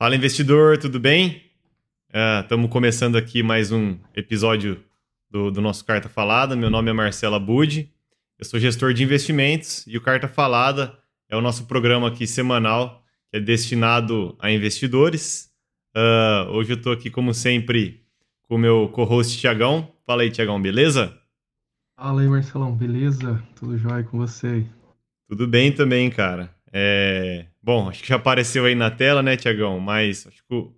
Fala investidor, tudo bem? Estamos uh, começando aqui mais um episódio do, do, nosso Carta Falada. Meu nome é Marcela Budi, eu sou gestor de investimentos e o Carta Falada é o nosso programa aqui semanal que é destinado a investidores. Uh, hoje eu estou aqui, como sempre, com o meu co-host Tiagão. Fala aí, Tiagão, beleza? Fala aí, Marcelão, beleza? Tudo jóia com você? Tudo bem também, cara. É... Bom, acho que já apareceu aí na tela, né, Tiagão? Mas acho que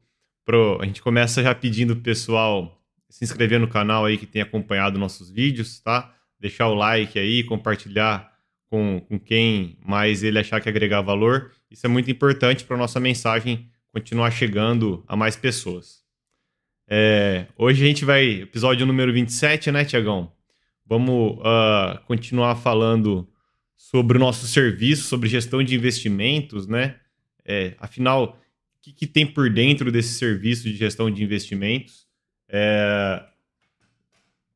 pro... a gente começa já pedindo pro pessoal se inscrever no canal aí que tem acompanhado nossos vídeos, tá? Deixar o like aí, compartilhar com, com quem mais ele achar que agregar valor. Isso é muito importante para nossa mensagem continuar chegando a mais pessoas. É... Hoje a gente vai, episódio número 27, né, Tiagão? Vamos uh, continuar falando sobre o nosso serviço, sobre gestão de investimentos, né? É, afinal, o que, que, tem por dentro desse serviço de gestão de investimentos? É,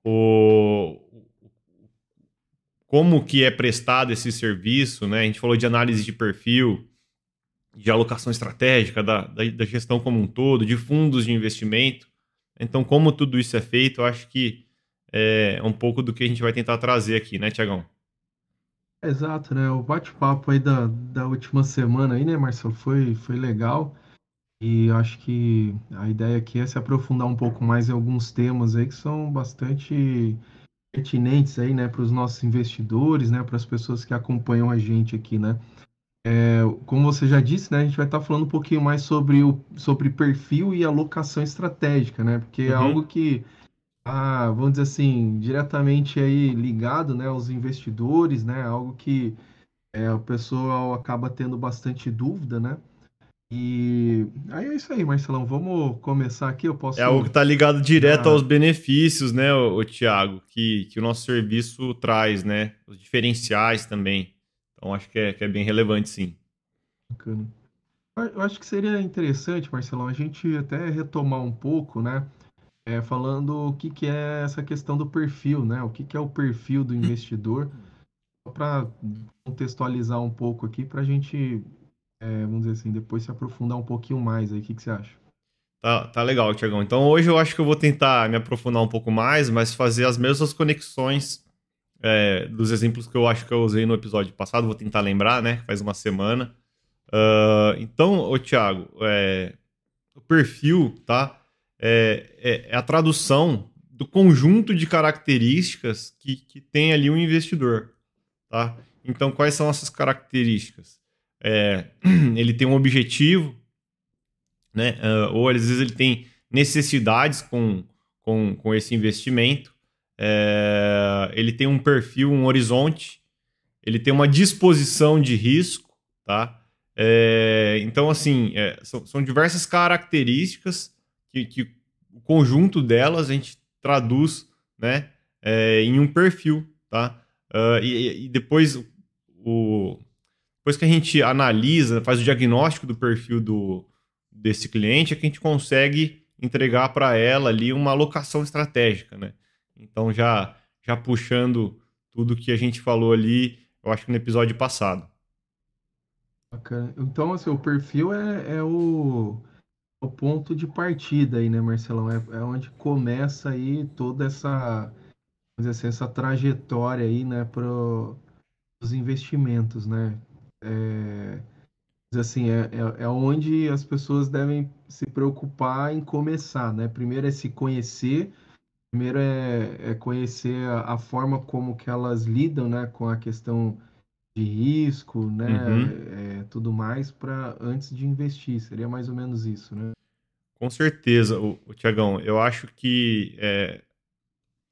o, como que é prestado esse serviço, né? A gente falou de análise de perfil, de alocação estratégica, da, da, da gestão como um todo, de fundos de investimento. Então, como tudo isso é feito, eu acho que é um pouco do que a gente vai tentar trazer aqui, né, Tiagão? Exato, né? O bate-papo aí da, da última semana aí, né, Marcelo, foi, foi legal. E acho que a ideia aqui é se aprofundar um pouco mais em alguns temas aí que são bastante pertinentes aí, né, para os nossos investidores, né, para as pessoas que acompanham a gente aqui, né. É, como você já disse, né, a gente vai estar falando um pouquinho mais sobre o sobre perfil e alocação estratégica, né, porque é uhum. é algo que ah, vamos dizer assim, diretamente aí ligado, né, aos investidores, né, algo que é, o pessoal acaba tendo bastante dúvida, né? E aí é isso aí, Marcelão. Vamos começar aqui. Eu posso. É algo que está ligado direto ah. aos benefícios, né, o, Tiago, que, que o nosso serviço traz, né? Os diferenciais também. Então acho que é, que é bem relevante, sim. Bacana. Eu acho que seria interessante, Marcelão, a gente até retomar um pouco, né? É, falando o que, que é essa questão do perfil, né? O que, que é o perfil do investidor, para contextualizar um pouco aqui, para a gente, é, vamos dizer assim, depois se aprofundar um pouquinho mais aí. O que, que você acha? Tá, tá legal, Tiagão. Então hoje eu acho que eu vou tentar me aprofundar um pouco mais, mas fazer as mesmas conexões é, dos exemplos que eu acho que eu usei no episódio passado. Vou tentar lembrar, né? Faz uma semana. Uh, então, ô Thiago, é, o perfil, tá? É, é, é a tradução do conjunto de características que, que tem ali um investidor. Tá? Então, quais são essas características? É, ele tem um objetivo, né? Uh, ou às vezes ele tem necessidades com, com, com esse investimento, é, ele tem um perfil, um horizonte, ele tem uma disposição de risco, tá? É, então, assim, é, são, são diversas características que, que o conjunto delas a gente traduz né, é, em um perfil, tá? Uh, e, e, depois o depois que a gente analisa, faz o diagnóstico do perfil do, desse cliente, é que a gente consegue entregar para ela ali uma alocação estratégica, né? Então já já puxando tudo que a gente falou ali, eu acho que no episódio passado. Bacana. Então, assim, o perfil é, é o o ponto de partida aí, né, Marcelão? É, é onde começa aí toda essa, assim, essa trajetória aí, né, para os investimentos, né? É, assim, é, é, é onde as pessoas devem se preocupar em começar, né? Primeiro é se conhecer, primeiro é, é conhecer a, a, forma como que elas lidam, né, com a questão de risco, né, uhum. é, tudo mais, para antes de investir. Seria mais ou menos isso, né? Com certeza, o, o Tiagão. Eu acho que é,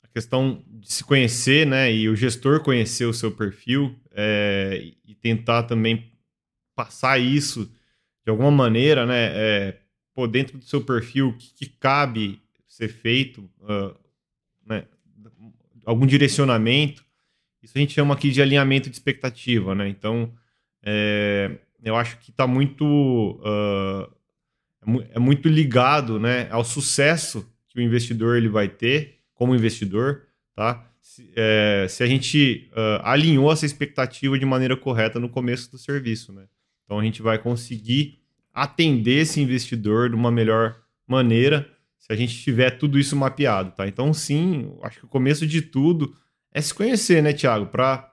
a questão de se conhecer, né, e o gestor conhecer o seu perfil é, e tentar também passar isso de alguma maneira, né, pô, dentro do seu perfil, o que, que cabe ser feito, uh, né, algum direcionamento isso a gente chama aqui de alinhamento de expectativa, né? Então, é, eu acho que está muito, uh, é muito ligado né, ao sucesso que o investidor ele vai ter como investidor, tá? Se, é, se a gente uh, alinhou essa expectativa de maneira correta no começo do serviço, né? Então, a gente vai conseguir atender esse investidor de uma melhor maneira se a gente tiver tudo isso mapeado, tá? Então, sim, acho que o começo de tudo é se conhecer, né, Thiago? Para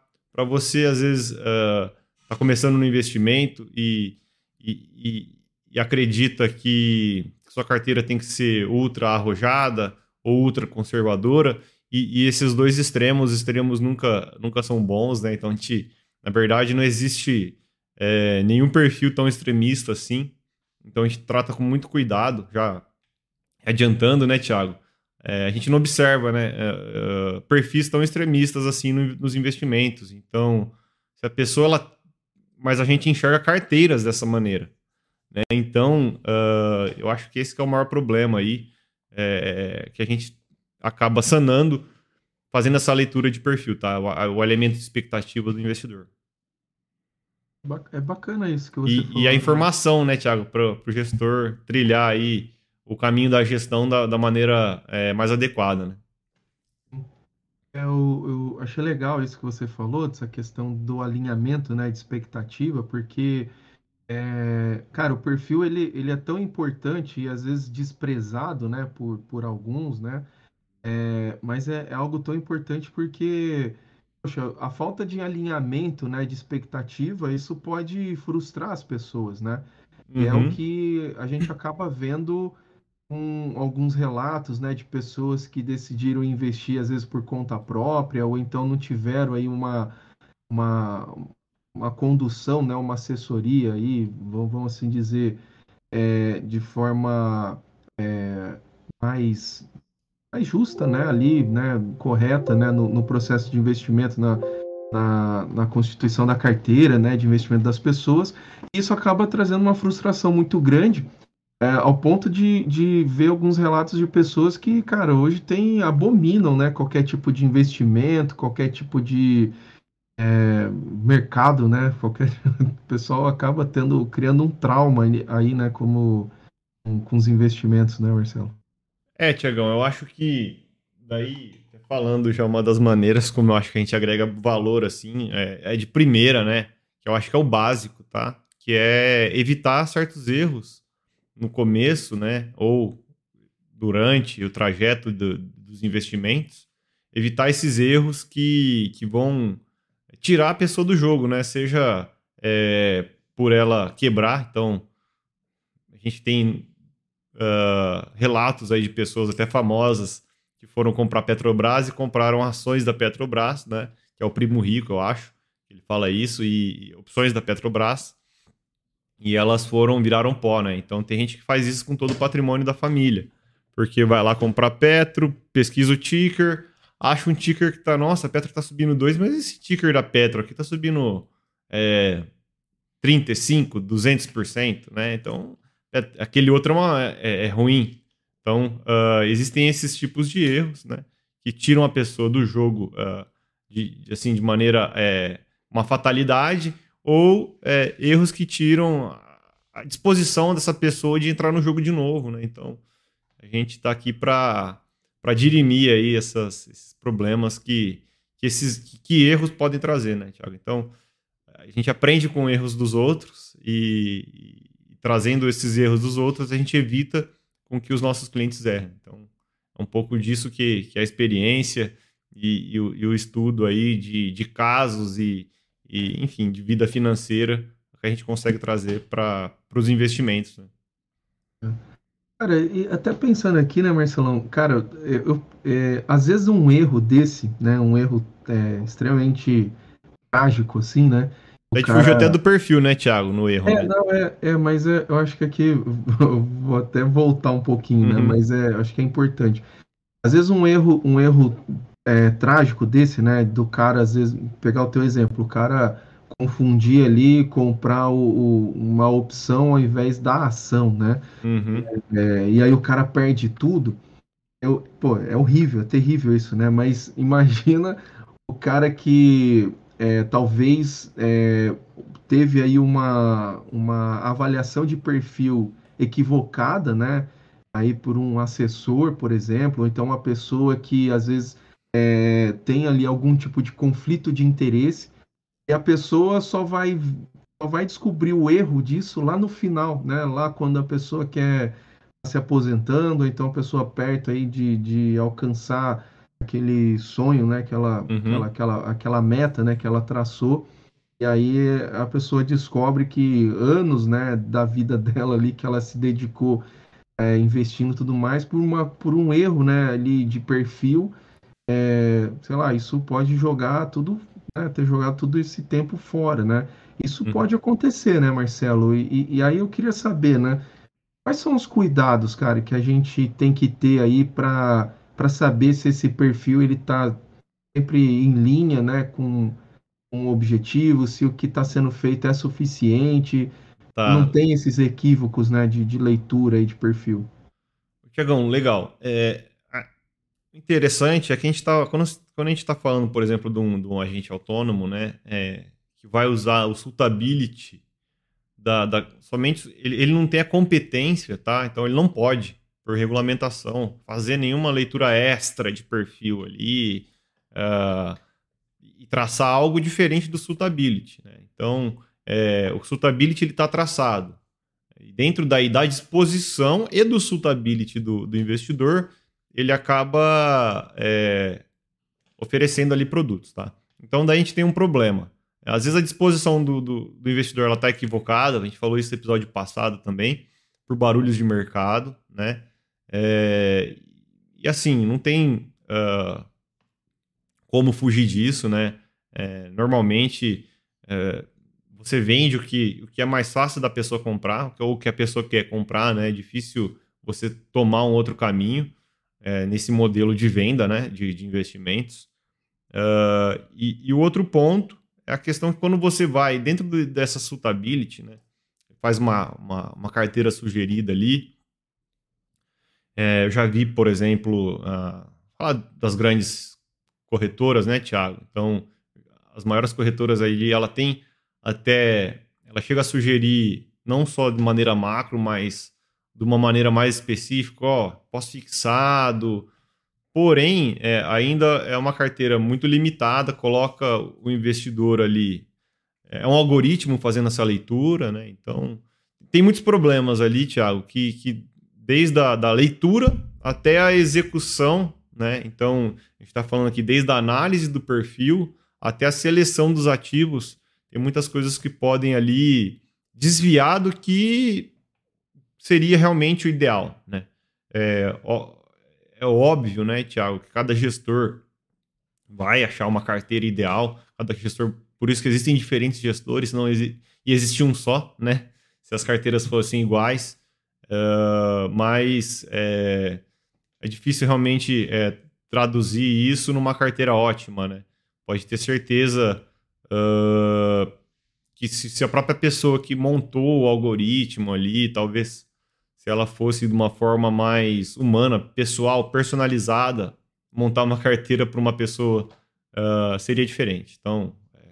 você, às vezes, uh, tá começando no investimento e, e, e, acredita que sua carteira tem que ser ultra arrojada ou ultra conservadora, e, e, esses dois extremos, extremos nunca, nunca são bons, né? Então, a gente, na verdade, não existe é, nenhum perfil tão extremista assim. Então, a gente trata com muito cuidado, já adiantando, né, Thiago? É, a gente não observa, né, é, é, perfis tão extremistas assim no, nos investimentos. Então, se a pessoa, ela, mas a gente enxerga carteiras dessa maneira. Né? Então, uh, eu acho que esse que é o maior problema aí, é, que a gente acaba sanando fazendo essa leitura de perfil, tá? O, o elemento de expectativa do investidor. É bacana isso que você e, falou. E a né? informação, né, Thiago, para o gestor trilhar aí o caminho da gestão da, da maneira é, mais adequada, né? É, eu, eu, achei legal isso que você falou, dessa questão do alinhamento, né, de expectativa, porque, é, cara, o perfil, ele, ele é tão importante e às vezes desprezado, né, por, por alguns, né, é, mas é, é algo tão importante porque, poxa, a falta de alinhamento, né, de expectativa, isso pode frustrar as pessoas, né, uhum. é o uhum. que a gente acaba vendo alguns relatos, né, de pessoas que decidiram investir às vezes por conta própria ou então não tiveram aí uma uma, uma condução, né, uma assessoria aí, vamos assim dizer, é, de forma é, mais mais justa, né, ali, né, correta, né, no, no processo de investimento na, na, na, constituição da carteira, né, de investimento das pessoas. Isso acaba trazendo uma frustração muito grande é, ao ponto de, de ver alguns relatos de pessoas que, cara, hoje tem, abominam, né, qualquer tipo de investimento, qualquer tipo de é, mercado, né, qualquer, o pessoal acaba tendo, criando um trauma aí, né, como com, os investimentos, né, Marcelo? É, Tiagão, eu acho que daí, falando já uma das maneiras como eu acho que a gente agrega valor, assim, é, é de primeira, né, que eu acho que é o básico, tá, que é evitar certos erros no começo, né, ou durante o trajeto do, dos investimentos, evitar esses erros que, que vão tirar a pessoa do jogo, né? Seja é, por ela quebrar, então a gente tem uh, relatos aí de pessoas até famosas que foram comprar Petrobras e compraram ações da Petrobras, né? Que é o primo rico, eu acho. Ele fala isso e opções da Petrobras e elas foram, viraram pó, né? Então tem gente que faz isso com todo o patrimônio da família. Porque vai lá comprar Petro, pesquisa o ticker, acha um ticker que tá, nossa, a Petro tá subindo 2, mas esse ticker da Petro aqui tá subindo é, 35, 200%, né? Então, é, aquele outro é, uma, é, é ruim. Então, uh, existem esses tipos de erros, né? Que tiram a pessoa do jogo uh, de, assim, de maneira, é, uma fatalidade, ou é, erros que tiram a disposição dessa pessoa de entrar no jogo de novo, né? Então, a gente está aqui para dirimir aí essas, esses problemas que, que esses que, erros podem trazer, né, Thiago? Então, a gente aprende com erros dos outros e, e, trazendo esses erros dos outros, a gente evita com que os nossos clientes errem. Então, é um pouco disso que, que a experiência e, e, o, e o, estudo aí de, de casos e, e, enfim, de vida financeira que a gente consegue trazer para os investimentos. Né? Cara, e até pensando aqui, né, Marcelão, cara, eu, é, às vezes um erro desse, né, um erro é, extremamente trágico, assim, né? A gente cara... fugiu até do perfil, né, Thiago, no erro. É, né? não, é, é mas é, eu acho que aqui, vou até voltar um pouquinho, né, uhum. né, mas é, acho que é importante. Às vezes um erro, um erro é, trágico desse, né? Do cara, às vezes, pegar o teu exemplo, o cara confundir ali, comprar o, o, uma opção ao invés da ação, né? Uhum. É, e aí o cara perde tudo. Eu, pô, é horrível, é terrível isso, né? Mas imagina o cara que é, talvez é, teve aí uma, uma avaliação de perfil equivocada, né? Aí por um assessor, por exemplo, ou então uma pessoa que às vezes é, tem ali algum tipo de conflito de interesse e a pessoa só vai só vai descobrir o erro disso lá no final, né? Lá quando a pessoa quer se aposentando, ou então a pessoa perto aí de, de alcançar aquele sonho, né? Aquela, uhum. aquela, aquela, aquela meta, né? Que ela traçou. E aí a pessoa descobre que anos, né, da vida dela ali que ela se dedicou é, investindo tudo mais por uma por um erro, né, ali de perfil, é, sei lá, isso pode jogar tudo, né, ter jogado todo esse tempo fora, né? Isso uhum. pode acontecer, né, Marcelo? E, e, aí eu queria saber, né, quais são os cuidados, cara, que a gente tem que ter aí para saber se esse perfil ele está sempre em linha, né, com um objetivo, se o que está sendo feito é suficiente, tá. não tem esses equívocos né, de, de leitura e de perfil. Tiagão, legal. É, interessante é que a gente está quando, quando, a gente está falando, por exemplo, de um, de um, agente autônomo, né, é, que vai usar o suitability da, da somente ele, ele, não tem a competência, tá? Então ele não pode, por regulamentação, fazer nenhuma leitura extra de perfil ali. Uh, e traçar algo diferente do suitability. Né? Então, é, o suitability está traçado. Dentro daí da disposição e do suitability do, do investidor, ele acaba é, oferecendo ali produtos. Tá? Então, daí a gente tem um problema. Às vezes a disposição do, do, do investidor está equivocada, a gente falou isso no episódio passado também, por barulhos de mercado, né? É, e assim, não tem uh, como fugir disso, né? É, normalmente é, você vende o que, o que é mais fácil da pessoa comprar, ou o que a pessoa quer comprar, né? É difícil você tomar um outro caminho é, nesse modelo de venda, né? De, de investimentos. Uh, e, o outro ponto é a questão que quando você vai dentro dessa suitability, né? Faz uma, uma, uma carteira sugerida ali. É, eu já vi, por exemplo, uh, falar das grandes corretoras, né, Thiago? Então, as maiores corretoras aí, ela tem até. Ela chega a sugerir, não só de maneira macro, mas de uma maneira mais específica, ó, pós-fixado. Porém, é, ainda é uma carteira muito limitada, coloca o investidor ali. É um algoritmo fazendo essa leitura, né? Então, tem muitos problemas ali, Thiago, que, que desde a da leitura até a execução né? Então, a gente está falando aqui desde a análise do perfil até a seleção dos ativos. Tem muitas coisas que podem ali desviar do que seria realmente o ideal, né? É, é óbvio, né, Tiago, que cada gestor vai achar uma carteira ideal, cada gestor, por isso que existem diferentes gestores, não exi e existe um só, né? Se as carteiras fossem iguais, uh, mas é, é difícil realmente é, traduzir isso numa carteira ótima, né? Pode ter certeza uh, que se, se, a própria pessoa que montou o algoritmo ali, talvez se ela fosse de uma forma mais humana, pessoal, personalizada, montar uma carteira para uma pessoa uh, seria diferente. Então, é,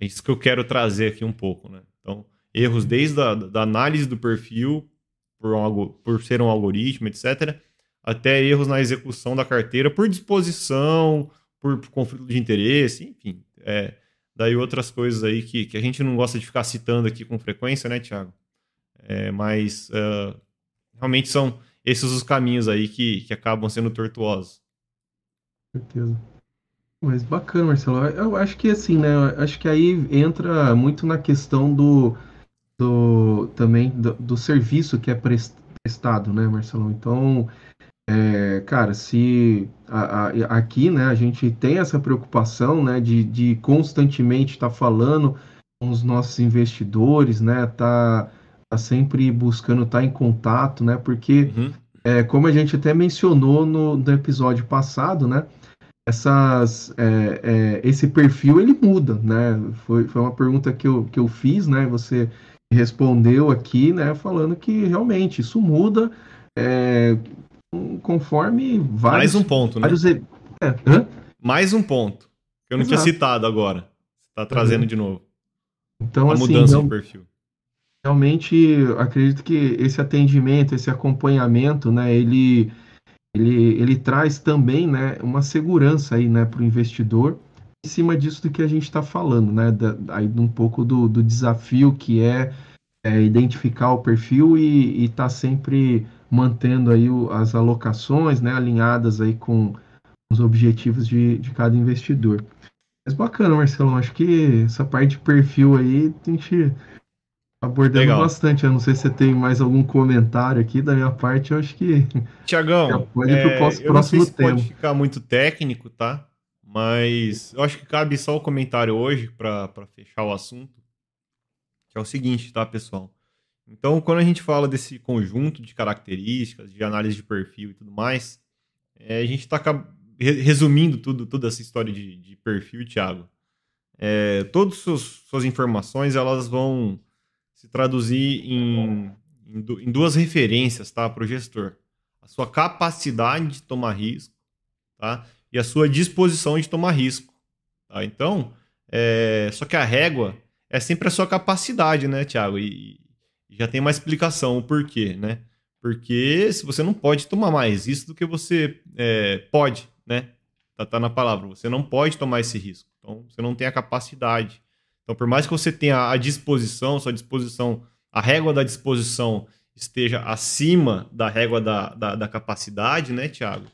é, isso que eu quero trazer aqui um pouco, né? Então, erros desde a da análise do perfil, por, um, por ser um algoritmo, etc., até erros na execução da carteira por disposição, por, por conflito de interesse, enfim. É, daí outras coisas aí que, que a gente não gosta de ficar citando aqui com frequência, né, Thiago? É, mas uh, realmente são esses os caminhos aí que, que acabam sendo tortuosos. certeza. Mas bacana, Marcelo. Eu acho que assim, né? Eu acho que aí entra muito na questão do, do também do, do serviço que é prestado, né, Marcelo? Então, é, cara, se a, a, aqui, né, a gente tem essa preocupação, né, de, de constantemente estar tá falando com os nossos investidores, né, tá, sempre buscando estar tá em contato, né, porque uhum. é, como a gente até mencionou no, no episódio passado, né, essas, é, é, esse perfil ele muda, né, foi, foi uma pergunta que eu, que eu fiz, né, você respondeu aqui, né, falando que realmente isso muda, é, conforme vários. Mais um ponto, né? Vários... É. Mais um ponto. Que eu não Exato. tinha citado agora. Você está trazendo uhum. de novo. Então, a assim, mudança não... de perfil. Realmente, acredito que esse atendimento, esse acompanhamento, né, ele, ele, ele traz também, né, uma segurança aí, né, para o investidor, em cima disso do que a gente está falando, né? Da, aí um pouco do, do desafio que é, é, identificar o perfil e estar tá sempre mantendo aí o, as alocações, né? Alinhadas aí com os objetivos de, de cada investidor. Mas bacana, Marcelo, acho que essa parte de perfil aí a gente abordando Legal. bastante. Eu não sei se você tem mais algum comentário aqui da minha parte, eu acho que. Tiagão, pode é, pro próximo, eu não sei se tema. pode ficar muito técnico, tá? Mas eu acho que cabe só o comentário hoje para fechar o assunto. Que é o seguinte, tá, pessoal? Então, quando a gente fala desse conjunto de características, de análise de perfil e tudo mais, é, a gente está resumindo tudo, toda essa história de, de perfil, Thiago. É, todas as suas informações elas vão se traduzir em, em, duas referências tá, para o gestor. A sua capacidade de tomar risco tá, e a sua disposição de tomar risco. Tá? Então, é, só que a régua é sempre a sua capacidade, né, Thiago? E, e já tem uma explicação o porquê, né? Porque se você não pode tomar mais risco do que você é, pode, né? Tá, tá, na palavra. Você não pode tomar esse risco. Então, você não tem a capacidade. Então, por mais que você tenha a disposição, sua disposição, a régua da disposição esteja acima da régua da, da, da capacidade, né, Tiago?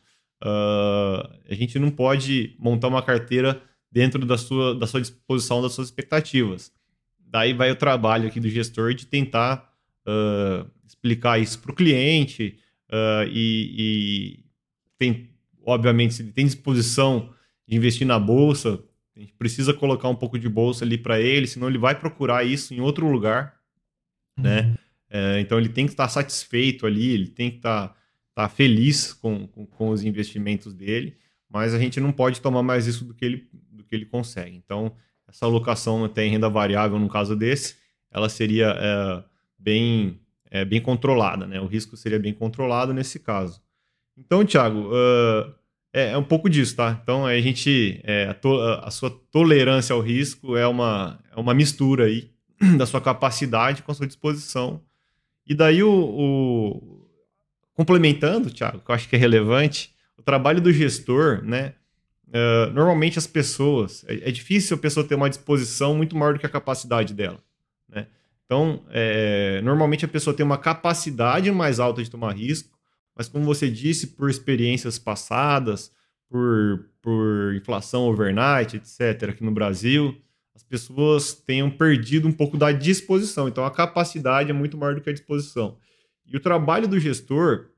Uh, a gente não pode montar uma carteira dentro da sua, da sua disposição, das suas expectativas. Daí vai o trabalho aqui do gestor de tentar uh, explicar isso para o cliente uh, e, e tem, obviamente, se ele tem disposição de investir na bolsa, a gente precisa colocar um pouco de bolsa ali para ele, senão ele vai procurar isso em outro lugar, né? uhum. É, então ele tem que estar satisfeito ali, ele tem que estar, estar feliz com, com, com, os investimentos dele, mas a gente não pode tomar mais isso do que ele, do que ele consegue. Então, essa alocação até em renda variável, no caso desse, ela seria é, bem, é, bem controlada, né? O risco seria bem controlado nesse caso. Então, Thiago, uh, é, é, um pouco disso, tá? Então a gente. É, a, to, a, sua tolerância ao risco é uma, é uma mistura aí da sua capacidade com a sua disposição. E daí o, o complementando, Thiago, que eu acho que é relevante, o trabalho do gestor, né? Uh, normalmente as pessoas. É, é, difícil a pessoa ter uma disposição muito maior do que a capacidade dela. Né? Então, é, normalmente a pessoa tem uma capacidade mais alta de tomar risco, mas como você disse, por experiências passadas, por, por inflação overnight, etc., aqui no Brasil, as pessoas tenham perdido um pouco da disposição. Então, a capacidade é muito maior do que a disposição. E o trabalho do gestor,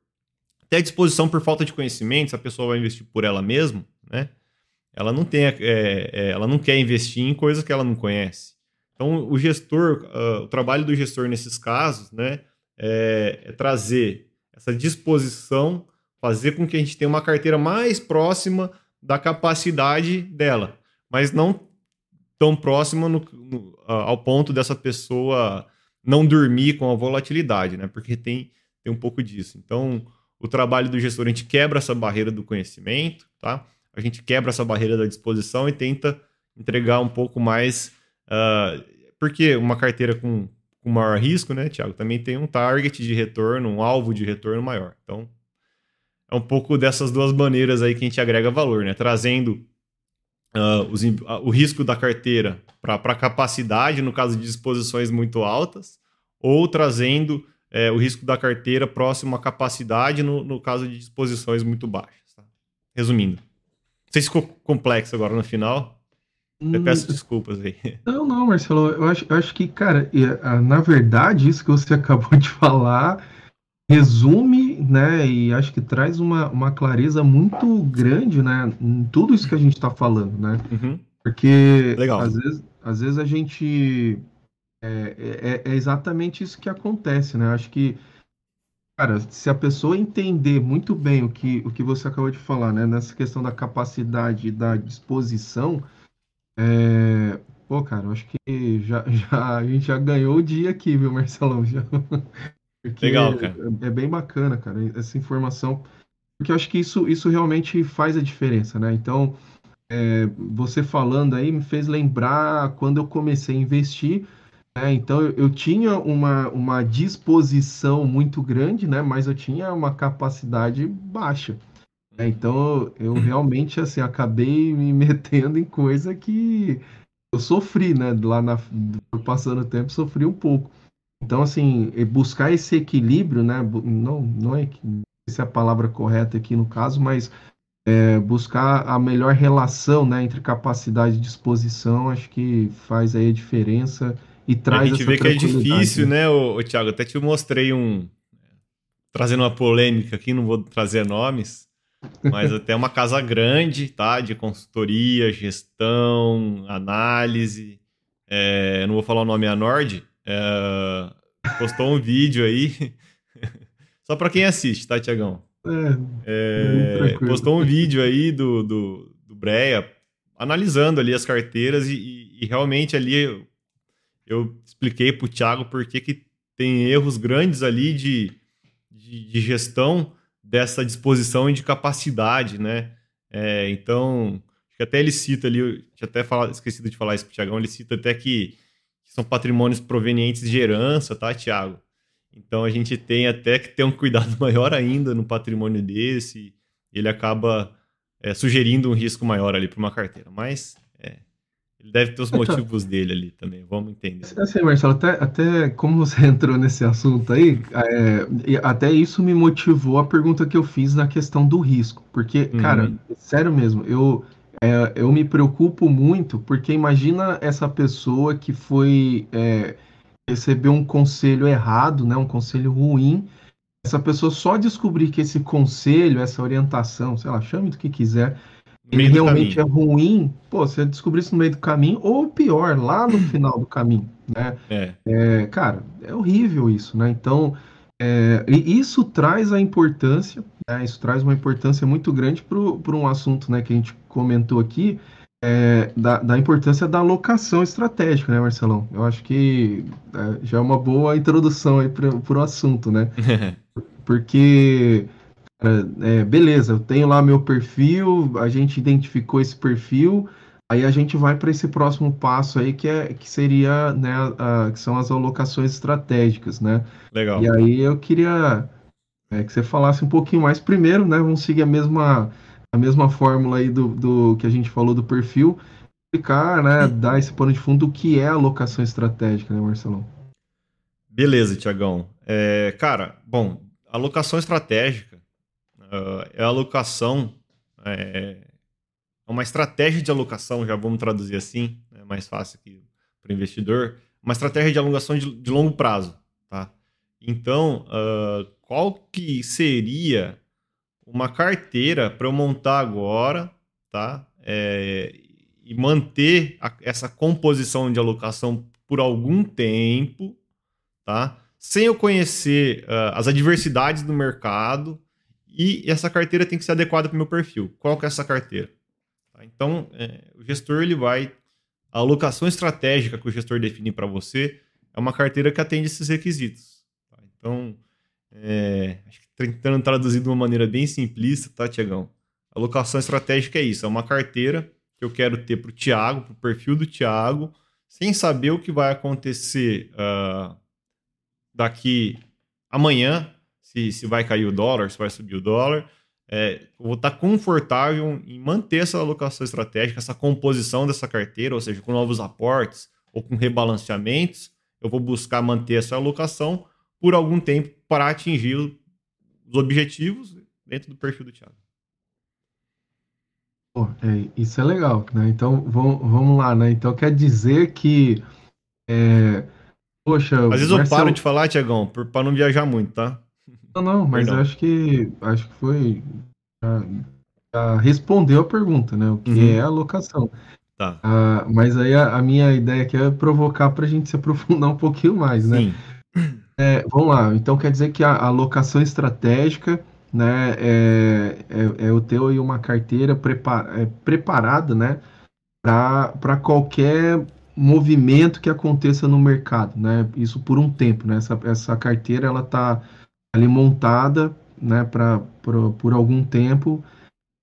até a disposição por falta de conhecimento, se a pessoa vai investir por ela mesma, né? Ela não, tem, é, ela não quer investir em coisas que ela não conhece. Então, o gestor, uh, o trabalho do gestor nesses casos, né, é, é trazer essa disposição, fazer com que a gente tenha uma carteira mais próxima da capacidade dela, mas não tão próxima no, no, ao ponto dessa pessoa não dormir com a volatilidade, né? Porque tem, tem um pouco disso. Então, o trabalho do gestor, a gente quebra essa barreira do conhecimento, tá? A gente quebra essa barreira da disposição e tenta entregar um pouco mais. Uh, porque uma carteira com com maior risco, né, Tiago, também tem um target de retorno, um alvo de retorno maior. Então, é um pouco dessas duas maneiras aí que a gente agrega valor, né? Trazendo uh, os, uh, o risco da carteira para a capacidade, no caso de disposições muito altas, ou trazendo é, o risco da carteira próximo à capacidade, no, no caso de disposições muito baixas. Tá? Resumindo. Não sei se ficou complexo agora no final. Eu peço hum, desculpas aí. Não, não, Marcelo, eu acho, eu acho que, cara, na verdade, isso que você acabou de falar resume, né, e acho que traz uma, uma clareza muito grande, né, em tudo isso que a gente está falando, né? Uhum. Porque Legal. Às, vezes, às vezes a gente. É, é, é exatamente isso que acontece, né? Acho que, cara, se a pessoa entender muito bem o que, o que você acabou de falar, né, nessa questão da capacidade e da disposição é... Pô, cara, eu acho que já, já, a gente já ganhou o dia aqui, viu, Marcelão? Já... Legal, cara. É, é, bem bacana, cara, essa informação. Porque eu acho que isso, isso realmente faz a diferença, né? Então, é, você falando aí me fez lembrar quando eu comecei a investir. Né? Então, eu, eu, tinha uma, uma disposição muito grande, né? Mas eu tinha uma capacidade baixa. É, então eu realmente assim acabei me metendo em coisa que eu sofri, né? Lá na passando o tempo sofri um pouco. Então assim buscar esse equilíbrio, né? Não não é se é a palavra correta aqui no caso, mas é, buscar a melhor relação, né, entre capacidade e disposição, acho que faz aí a diferença e traz a gente vê que é difícil, né, o, Thiago? Até te mostrei um trazendo uma polêmica aqui, não vou trazer nomes, mas até uma casa grande, tá? De consultoria, gestão, análise. É, não vou falar o nome a Nord. É, postou um vídeo aí. Só para quem assiste, tá, Tiagão? É, é postou um vídeo aí do, do, do Breia analisando ali as carteiras e, e, e realmente ali eu, eu expliquei para o Thiago por que, que tem erros grandes ali de, de, de gestão dessa disposição e de capacidade, né? É, então, acho que até ele cita ali, eu tinha até falado, esquecido de falar isso para o Tiagão, ele cita até que, que são patrimônios provenientes de herança, tá, Tiago? Então a gente tem até que ter um cuidado maior ainda no patrimônio desse. Ele acaba é, sugerindo um risco maior ali para uma carteira. Mas ele deve ter os então, motivos dele ali também, vamos entender. Assim, Marcelo, até, até como você entrou nesse assunto aí, é, até isso me motivou a pergunta que eu fiz na questão do risco. Porque, uhum. cara, sério mesmo, eu, é, eu me preocupo muito, porque imagina essa pessoa que foi é, recebeu um conselho errado, né, um conselho ruim, essa pessoa só descobrir que esse conselho, essa orientação, sei lá, chame do que quiser, ele realmente é ruim, pô, você descobrir isso no meio do caminho, ou pior, lá no final do caminho, né? É. é cara, é horrível isso, né? Então, é, isso traz a importância, né? isso traz uma importância muito grande para um assunto né, que a gente comentou aqui, é, da, da, importância da alocação estratégica, né, Marcelão? Eu acho que é, já é uma boa introdução aí para o assunto, né? Porque, é, beleza, eu tenho lá meu perfil, a gente identificou esse perfil, aí a gente vai para esse próximo passo aí que, é, que seria, né, a, que são as alocações estratégicas, né? Legal. E aí eu queria é, que você falasse um pouquinho mais primeiro, né? Vamos seguir a mesma a mesma fórmula aí do, do que a gente falou do perfil, explicar, né, dar esse pano de fundo do que é alocação estratégica, né, Marcelão? Beleza, Tiagão. É, cara, bom, alocação estratégica é a alocação, é, é, uma estratégia de alocação, já vamos traduzir assim, é mais fácil aqui para o investidor, uma estratégia de alocação de, de longo prazo, tá? Então, uh, qual que seria uma carteira para eu montar agora, tá? É, e manter a, essa composição de alocação por algum tempo, tá? Sem eu conhecer uh, as adversidades do mercado e essa carteira tem que ser adequada para o meu perfil. Qual que é essa carteira? Tá? Então, é, o gestor ele vai a alocação estratégica que o gestor define para você é uma carteira que atende esses requisitos. Tá? Então, é, acho que tentando traduzir de uma maneira bem simplista, tá, Tiagão? Alocação estratégica é isso, é uma carteira que eu quero ter para o Tiago, para o perfil do Tiago, sem saber o que vai acontecer uh, daqui amanhã, se, se vai cair o dólar, se vai subir o dólar. É, eu vou estar tá confortável em manter essa alocação estratégica, essa composição dessa carteira, ou seja, com novos aportes ou com rebalanceamentos, eu vou buscar manter essa alocação por algum tempo para atingir os objetivos dentro do perfil do Thiago. Pô, é, isso é legal, né? Então vamos, vamos lá, né? Então quer dizer que é, poxa, às vezes Marcelo... eu paro de falar, Tiagão, para não viajar muito, tá? Não, não, mas eu acho que acho que foi já, já respondeu a pergunta, né? O que uhum. é alocação. Tá. Ah, mas aí a, a, minha ideia aqui é provocar para a gente se aprofundar um pouquinho mais, né? Sim. É, vamos lá, então quer dizer que a alocação estratégica né, é, é, é o teu e uma carteira prepar, é, preparada né, para qualquer movimento que aconteça no mercado, né? Isso por um tempo, né? Essa, essa carteira ela está ali montada, né? Para por, por algum tempo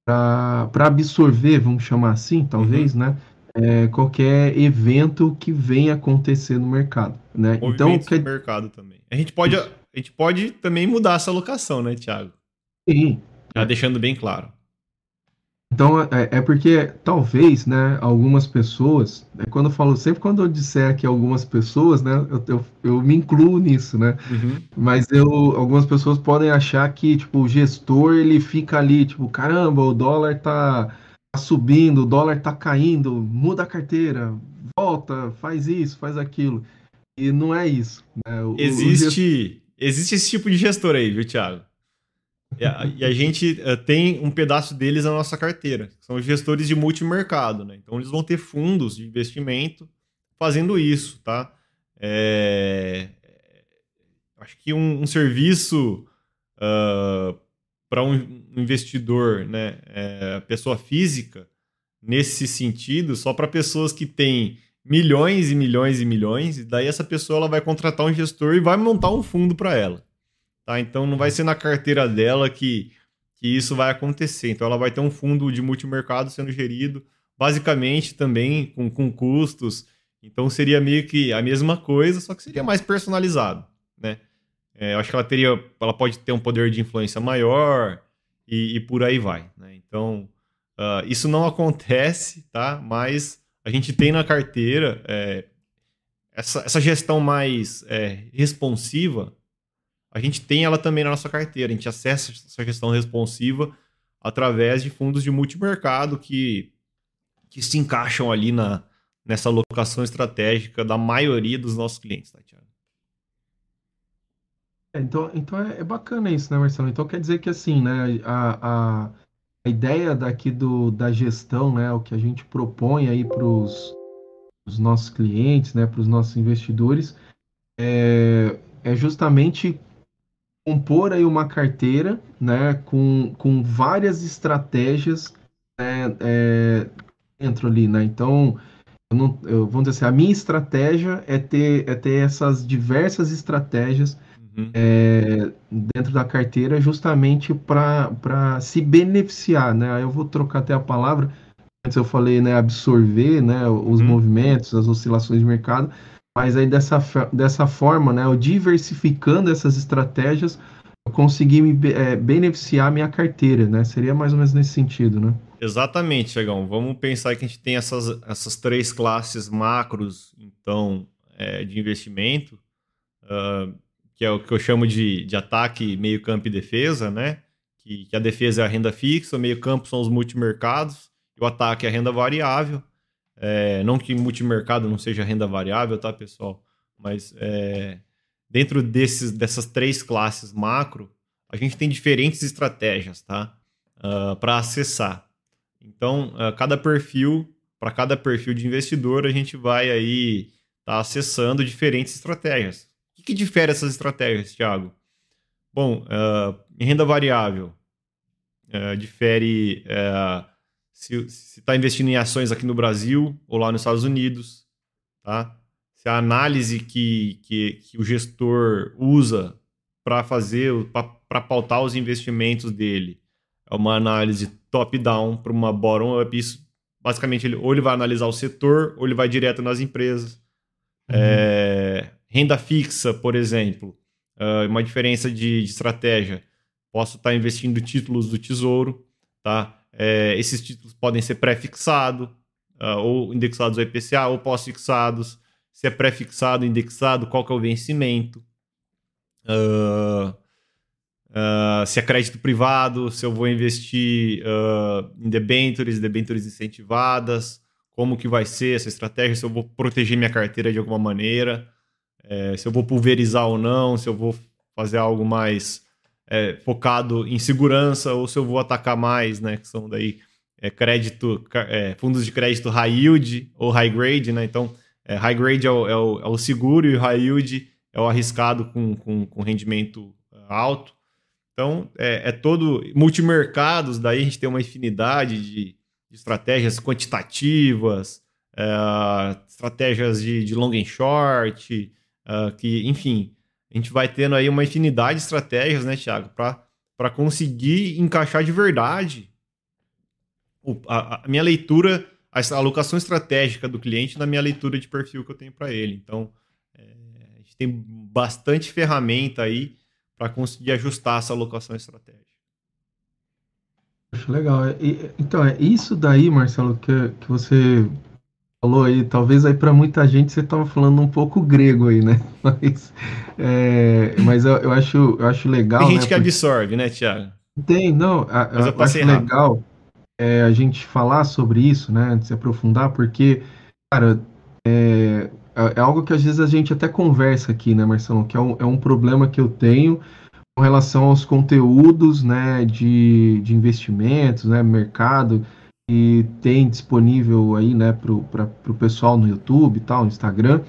para absorver, vamos chamar assim, talvez, uhum. né? é, qualquer evento que venha acontecer no mercado, né? então, que... no mercado também. A gente pode, a gente pode também mudar essa alocação, né, Thiago? Sim. Já deixando bem claro. Então, é, é, porque talvez, né, algumas pessoas, é quando eu falo, sempre quando eu disser que algumas pessoas, né, eu, eu, eu me incluo nisso, né, uhum. mas eu, algumas pessoas podem achar que, tipo, o gestor, ele fica ali, tipo, caramba, o dólar tá, tá subindo, o dólar tá caindo, muda a carteira, volta, faz isso, faz aquilo, e não é isso. Né? O, existe, o gestor... existe esse tipo de gestor aí, viu, Thiago? E a, e a gente uh, tem um pedaço deles na nossa carteira, são gestores de multimercado, né? Então eles vão ter fundos de investimento fazendo isso, tá? É... Acho que um, um serviço uh, para um investidor, né, é, pessoa física, nesse sentido, só para pessoas que têm milhões e milhões e milhões, e daí essa pessoa ela vai contratar um gestor e vai montar um fundo para ela. Tá? Então não vai ser na carteira dela que, que isso vai acontecer. Então ela vai ter um fundo de multimercado sendo gerido, basicamente também com, com custos. Então seria meio que a mesma coisa, só que seria mais personalizado, né? É, eu acho que ela teria, ela pode ter um poder de influência maior e, e por aí vai, né? Então uh, isso não acontece, tá? Mas a gente tem na carteira é, essa, essa gestão mais é, responsiva a gente tem ela também na nossa carteira. A gente acessa essa gestão responsiva através de fundos de multimercado que, que se encaixam ali na, nessa alocação estratégica da maioria dos nossos clientes, tá, Thiago? É, então, então é, é, bacana isso, né, Marcelo? Então quer dizer que assim, né, a, a, a ideia daqui do, da gestão, né, o que a gente propõe aí para os nossos clientes, né, para os nossos investidores, é, é justamente compor aí uma carteira, né, com, com várias estratégias né, é, dentro ali, né? Então, eu não, eu, vamos dizer assim, a minha estratégia é ter, é ter essas diversas estratégias uhum. é, dentro da carteira justamente para se beneficiar, né? Aí eu vou trocar até a palavra, antes eu falei, né, absorver, né, os uhum. movimentos, as oscilações de mercado, mas aí dessa, dessa forma, né, eu diversificando essas estratégias, eu consegui me é, beneficiar minha carteira, né? Seria mais ou menos nesse sentido, né? Exatamente, Chegão. Vamos pensar que a gente tem essas, essas três classes macros, então, é, de investimento, uh, que é o que eu chamo de, de ataque, meio campo e defesa, né? Que, que a defesa é a renda fixa, o meio campo são os multimercados, e o ataque é a renda variável. É, não que multimercado não seja renda variável, tá, pessoal? Mas é, dentro desses, dessas três classes macro, a gente tem diferentes estratégias, tá? Uh, ah, para acessar. Então, uh, cada perfil, para cada perfil de investidor, a gente vai aí tá acessando diferentes estratégias. O que, que difere essas estratégias, Thiago? Bom, uh, em renda variável, difere se está investindo em ações aqui no Brasil ou lá nos Estados Unidos, tá? Se a análise que, que, que o gestor usa para fazer, para pautar os investimentos dele, é uma análise top-down para uma bottom-up. Isso, basicamente, ele, ou ele vai analisar o setor, ou ele vai direto nas empresas. Uhum. É, renda fixa, por exemplo, é uma diferença de, de estratégia. Posso estar tá investindo títulos do tesouro, tá? É, esses títulos podem ser pré-fixados, uh, ou indexados ao IPCA, ou pós-fixados. Se é pré-fixado, indexado, qual que é o vencimento. Uh, uh, se é crédito privado, se eu vou investir em debentures, debentures incentivadas, como que vai ser essa estratégia, se eu vou proteger minha carteira de alguma maneira, é, se eu vou pulverizar ou não, se eu vou fazer algo mais é, focado em segurança ou se eu vou atacar mais, né? Que são daí é, crédito, é, fundos de crédito high yield ou high grade, né? Então, é, high grade é o, é o, é o, seguro e high yield é o arriscado com, com, com rendimento é, alto. Então, é, todo multimercados, daí a gente tem uma infinidade de, de estratégias quantitativas, estratégias de, de long and short, que, enfim, a gente vai tendo aí uma infinidade de estratégias, né, Thiago, para conseguir encaixar de verdade o, a, a, minha leitura, a alocação estratégica do cliente na minha leitura de perfil que eu tenho para ele. Então, é, a gente tem bastante ferramenta aí para conseguir ajustar essa alocação estratégica. Acho legal. E, então, é isso daí, Marcelo, que, que você falou aí. Talvez aí para muita gente você estava falando um pouco grego aí, né? Mas, é, mas eu, eu, acho, eu acho legal. Tem gente né? que absorve, né, Tiago? Tem, não. A, mas eu, eu acho legal é, a gente falar sobre isso, né? Se aprofundar, porque, cara, é, é, é algo que às vezes a gente até conversa aqui, né, Marcelo? Que é um, é um problema que eu tenho com relação aos conteúdos né, de, de investimentos, né, mercado, que tem disponível aí né, para o pessoal no YouTube e tal, Instagram.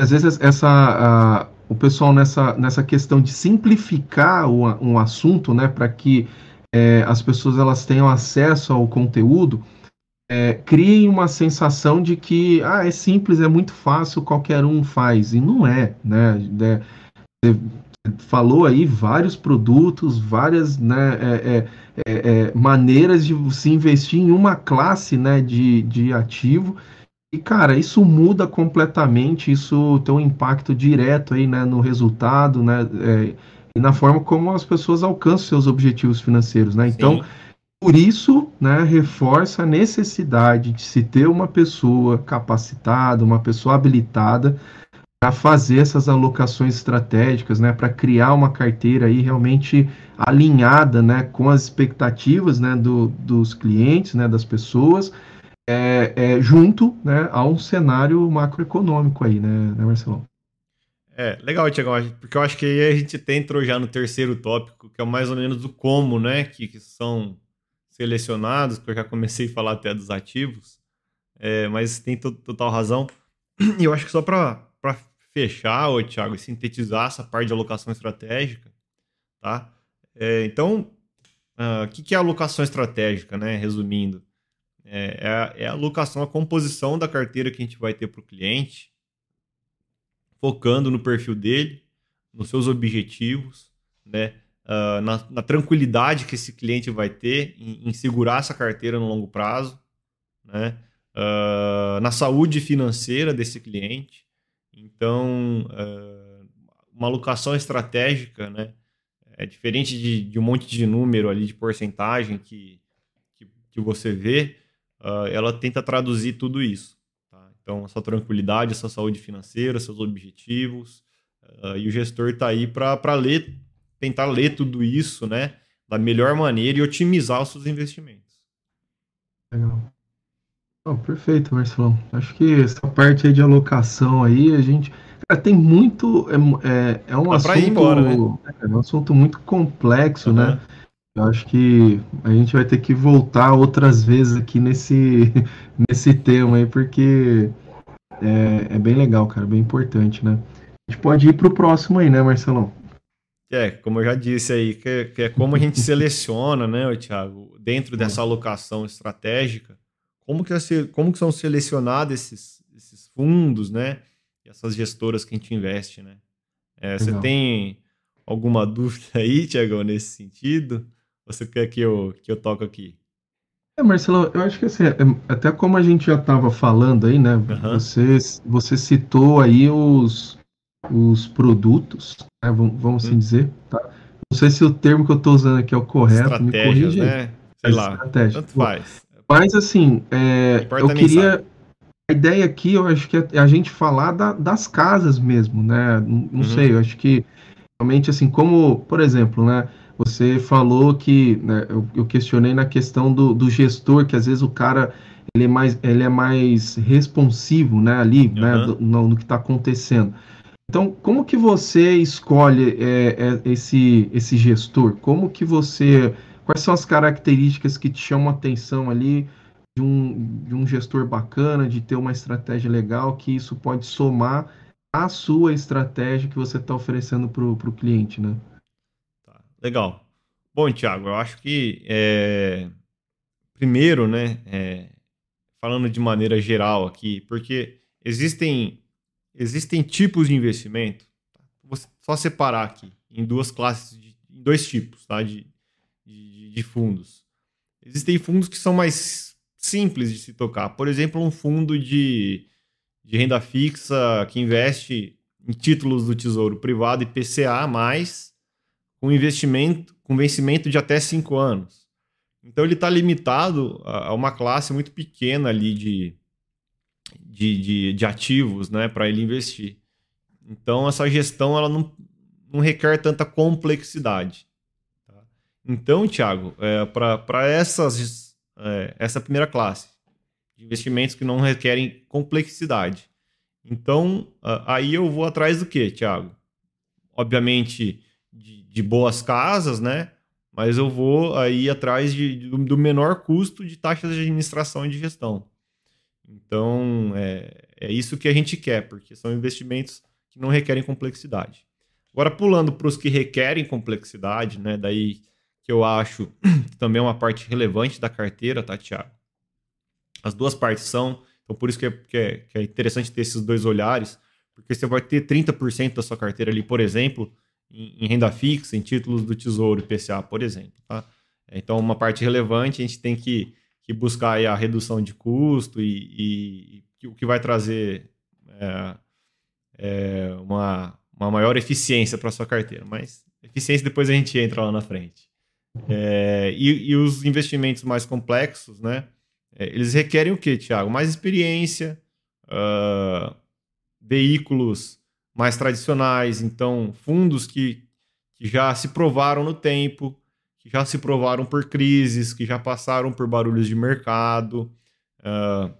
Às vezes essa, o pessoal nessa, nessa questão de simplificar um assunto né, para que é, as pessoas elas tenham acesso ao conteúdo, é, criem uma sensação de que ah, é simples, é muito fácil, qualquer um faz. E não é, né? É, falou aí vários produtos, várias né, é, é, é, é, maneiras de se investir em uma classe né, de, de ativo. E, cara, isso muda completamente, isso tem um impacto direto aí, né, no resultado, né, é, e na forma como as pessoas alcançam seus objetivos financeiros, né? Então, por isso, né, reforça a necessidade de se ter uma pessoa capacitada, uma pessoa habilitada para fazer essas alocações estratégicas, né, para criar uma carteira aí realmente alinhada, né, com as expectativas, né, do, dos clientes, né, das pessoas, é, é, junto, né, a um cenário macroeconômico aí, né, né Marcelão? É, legal, Tiago, porque eu acho que aí a gente entrou já no terceiro tópico, que é mais ou menos do como, né, que, que são selecionados, porque eu já comecei a falar até dos ativos, é, mas tem total razão. E eu acho que só para fechar, ô, Thiago, e sintetizar essa parte de alocação estratégica, tá? É, então, ah, o uh, que, que é alocação estratégica, né? Resumindo, é, é, a, é, a, alocação, a composição da carteira que a gente vai ter para o cliente, focando no perfil dele, nos seus objetivos, né? Uh, na, na, tranquilidade que esse cliente vai ter em, em, segurar essa carteira no longo prazo, né? Uh, na saúde financeira desse cliente, então, uh, uma alocação estratégica, né? É diferente de, de, um monte de número ali, de porcentagem que, que, que você vê, uh, ela tenta traduzir tudo isso. Tá? Então, a sua tranquilidade, a sua saúde financeira, seus objetivos, uh, e o gestor está aí para ler, tentar ler tudo isso, né? Da melhor maneira e otimizar os seus investimentos. Legal. Oh, perfeito, Marcelão. Acho que essa parte aí de alocação aí, a gente. Cara, tem muito. É, é, é um Dá assunto. Embora, né? É um assunto muito complexo, uhum. né? Eu acho que a gente vai ter que voltar outras vezes aqui nesse, nesse tema aí, porque é, é bem legal, cara, bem importante, né? A gente pode ir para o próximo aí, né, Marcelão? É, como eu já disse aí, que, que é como a gente seleciona, né, Thiago, dentro dessa alocação estratégica, como que, é, como que são selecionados esses, esses fundos, né? E essas gestoras que a gente investe, né? É, você tem alguma dúvida aí, Tiagão, nesse sentido? Você quer que eu, que eu toque aqui? É, Marcelo, eu acho que assim, é, até como a gente já estava falando aí, né? Uhum. Você, você citou aí os, os produtos, né, vamos, vamos assim dizer, tá? Não sei se o termo que eu estou usando aqui é o correto, me corrija. Né? Sei lá, tanto faz. Mas assim, é, eu queria. A ideia aqui, eu acho que é a gente falar da, das casas mesmo, né? Não, não uhum. sei, eu acho que realmente assim, como, por exemplo, né? Você falou que né, eu, eu, questionei na questão do, do, gestor, que às vezes o cara ele é mais, ele é mais responsivo, né? Ali, uhum. né? no, no que está acontecendo. Então, como que você escolhe é, é, esse, esse gestor? Como que você Quais são as características que te chamam a atenção ali de um, de um gestor bacana, de ter uma estratégia legal, que isso pode somar à sua estratégia que você está oferecendo para o cliente, né? Tá, legal. Bom, Thiago, eu acho que é, primeiro, né, é, falando de maneira geral aqui, porque existem existem tipos de investimento. Tá? Vou só separar aqui em duas classes, de, em dois tipos, tá? De, de fundos. Existem fundos que são mais simples de se tocar. Por exemplo, um fundo de, de renda fixa que investe em títulos do Tesouro Privado e PCA, mais com investimento com vencimento de até 5 anos. Então ele está limitado a, uma classe muito pequena ali de, de, de, de ativos né, para ele investir. Então essa gestão ela não, não requer tanta complexidade. Então, Thiago, é, para essas é, essa primeira classe de investimentos que não requerem complexidade. Então, aí eu vou atrás do que, Thiago? Obviamente, de, de, boas casas, né? Mas eu vou aí atrás de, do, menor custo de taxas de administração e de gestão. Então, é, é isso que a gente quer, porque são investimentos que não requerem complexidade. Agora, pulando para os que requerem complexidade, né? Daí que eu acho também é uma parte relevante da carteira, tá, Thiago? As duas partes são, então por isso que é, que é, que é interessante ter esses dois olhares, porque você vai ter 30% da sua carteira ali, por exemplo, em, em, renda fixa, em títulos do Tesouro IPCA, por exemplo. Tá? Então, uma parte relevante, a gente tem que, que buscar a redução de custo e, e, o que vai trazer é, é, uma, uma maior eficiência para sua carteira. Mas eficiência depois a gente entra lá na frente. É, e, e, os investimentos mais complexos, né? É, eles requerem o que, Tiago? Mais experiência, uh, veículos mais tradicionais, então fundos que, que já se provaram no tempo, que já se provaram por crises, que já passaram por barulhos de mercado, uh,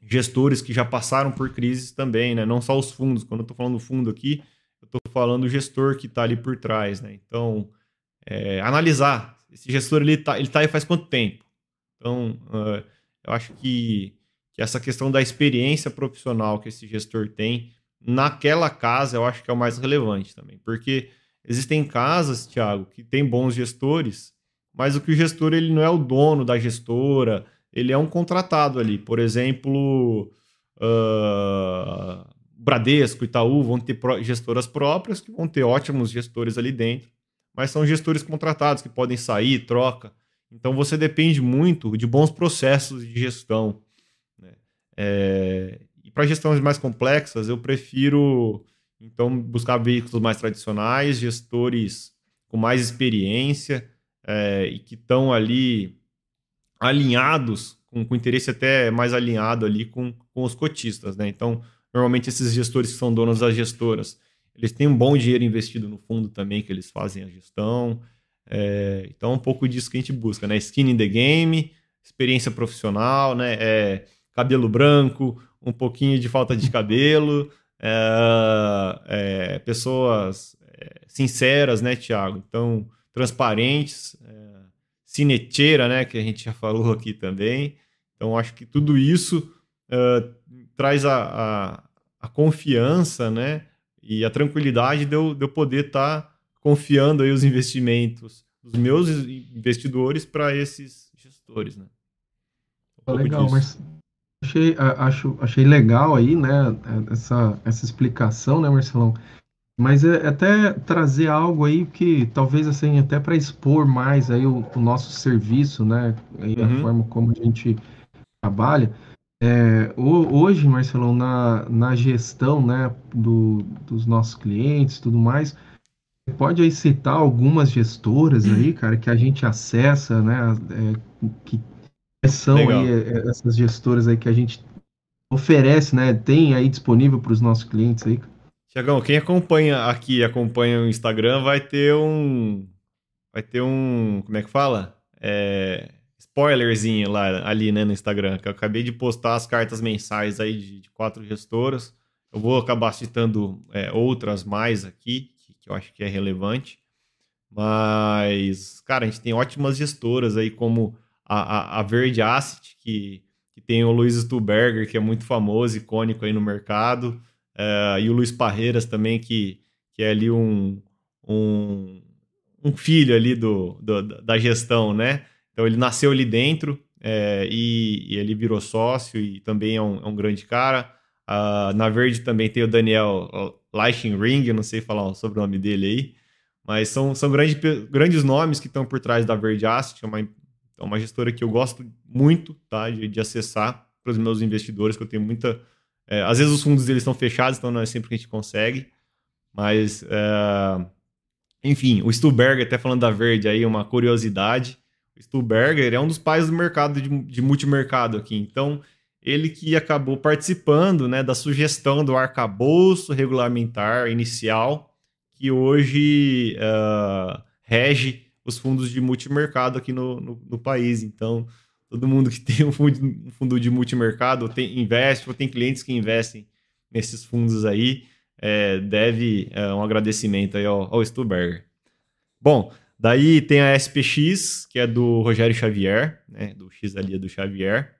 gestores que já passaram por crises também, né? Não só os fundos. Quando eu estou falando fundo aqui, eu estou falando o gestor que está ali por trás, né? Então, é, analisar esse gestor ele está ele tá aí faz quanto tempo. Então, uh, eu acho que, que essa questão da experiência profissional que esse gestor tem naquela casa, eu acho que é o mais relevante também, porque existem casas, Thiago, que tem bons gestores, mas o que o gestor ele não é o dono da gestora, ele é um contratado ali. Por exemplo, uh, Bradesco, Itaú vão ter gestoras próprias que vão ter ótimos gestores ali dentro, mas são gestores contratados que podem sair, troca. Então você depende muito de bons processos de gestão. Né? É, e para gestões mais complexas, eu prefiro então buscar veículos mais tradicionais, gestores com mais experiência é, e que estão ali alinhados, com, com interesse até mais alinhado ali com, com os cotistas. Né? Então, normalmente esses gestores que são donos das gestoras, eles têm um bom dinheiro investido no fundo também, que eles fazem a gestão. É, então, é um pouco disso que a gente busca, né? Skin in the game, experiência profissional, né? É, cabelo branco, um pouquinho de falta de cabelo, é, é pessoas é, sinceras, né, Tiago? Então, transparentes, é, né, que a gente já falou aqui também. Então, acho que tudo isso uh, traz a, a, a, confiança, né, e a tranquilidade de eu, de eu poder estar tá confiando aí os investimentos dos meus investidores para esses gestores, né. Um legal, disso. mas achei, acho, achei legal aí, né, essa, essa explicação, né, Marcelão? Mas é, é até trazer algo aí que talvez assim, até para expor mais aí o, o, nosso serviço, né? Aí uhum. a forma como a gente trabalha. É, hoje, Marcelão, na, na gestão né, do, dos nossos clientes tudo mais, pode aí citar algumas gestoras aí, cara, que a gente acessa, né? É, que são Legal. aí é, essas gestoras aí que a gente oferece, né? Tem aí disponível para os nossos clientes aí. Tiagão, quem acompanha aqui, acompanha o Instagram, vai ter um. Vai ter um. Como é que fala? É, spoilerzinho lá ali, né, no Instagram, que eu acabei de postar as cartas mensais aí de, de quatro gestoras. Eu vou acabar citando é, outras mais aqui, que, que, eu acho que é relevante. Mas, cara, a gente tem ótimas gestoras aí, como a, a, a Verde Asset, que, que tem o Luiz Stuberger, que é muito famoso, icônico aí no mercado. Uh, e o Luiz Parreiras também, que, que é ali um, um, um filho ali do, do, da gestão, né? Então ele nasceu ali dentro é, e, e, ele virou sócio e também é um, é um grande cara. Uh, na Verde também tem o Daniel Leichenring, não sei falar sobre o nome dele aí, mas são, são grandes, grandes nomes que estão por trás da Verde Asset, é uma, é uma gestora que eu gosto muito tá, de, de acessar para os meus investidores, que eu tenho muita é, às vezes os fundos deles estão fechados, então não é sempre que a gente consegue. Mas, é, enfim, o Stuberger, até falando da Verde aí, uma curiosidade. Stuhlberger é um dos pais do mercado de, de multimercado aqui. Então, ele que acabou participando né, da sugestão do arcabouço regulamentar inicial, que hoje uh, rege os fundos de multimercado aqui no, no, no, país. Então, todo mundo que tem um fundo, um fundo de multimercado, tem, investe, ou tem clientes que investem nesses fundos aí, é, deve é, um agradecimento aí ao, ao Stuberger. Bom, daí tem a SPX, que é do Rogério Xavier, né, do X ali é do Xavier,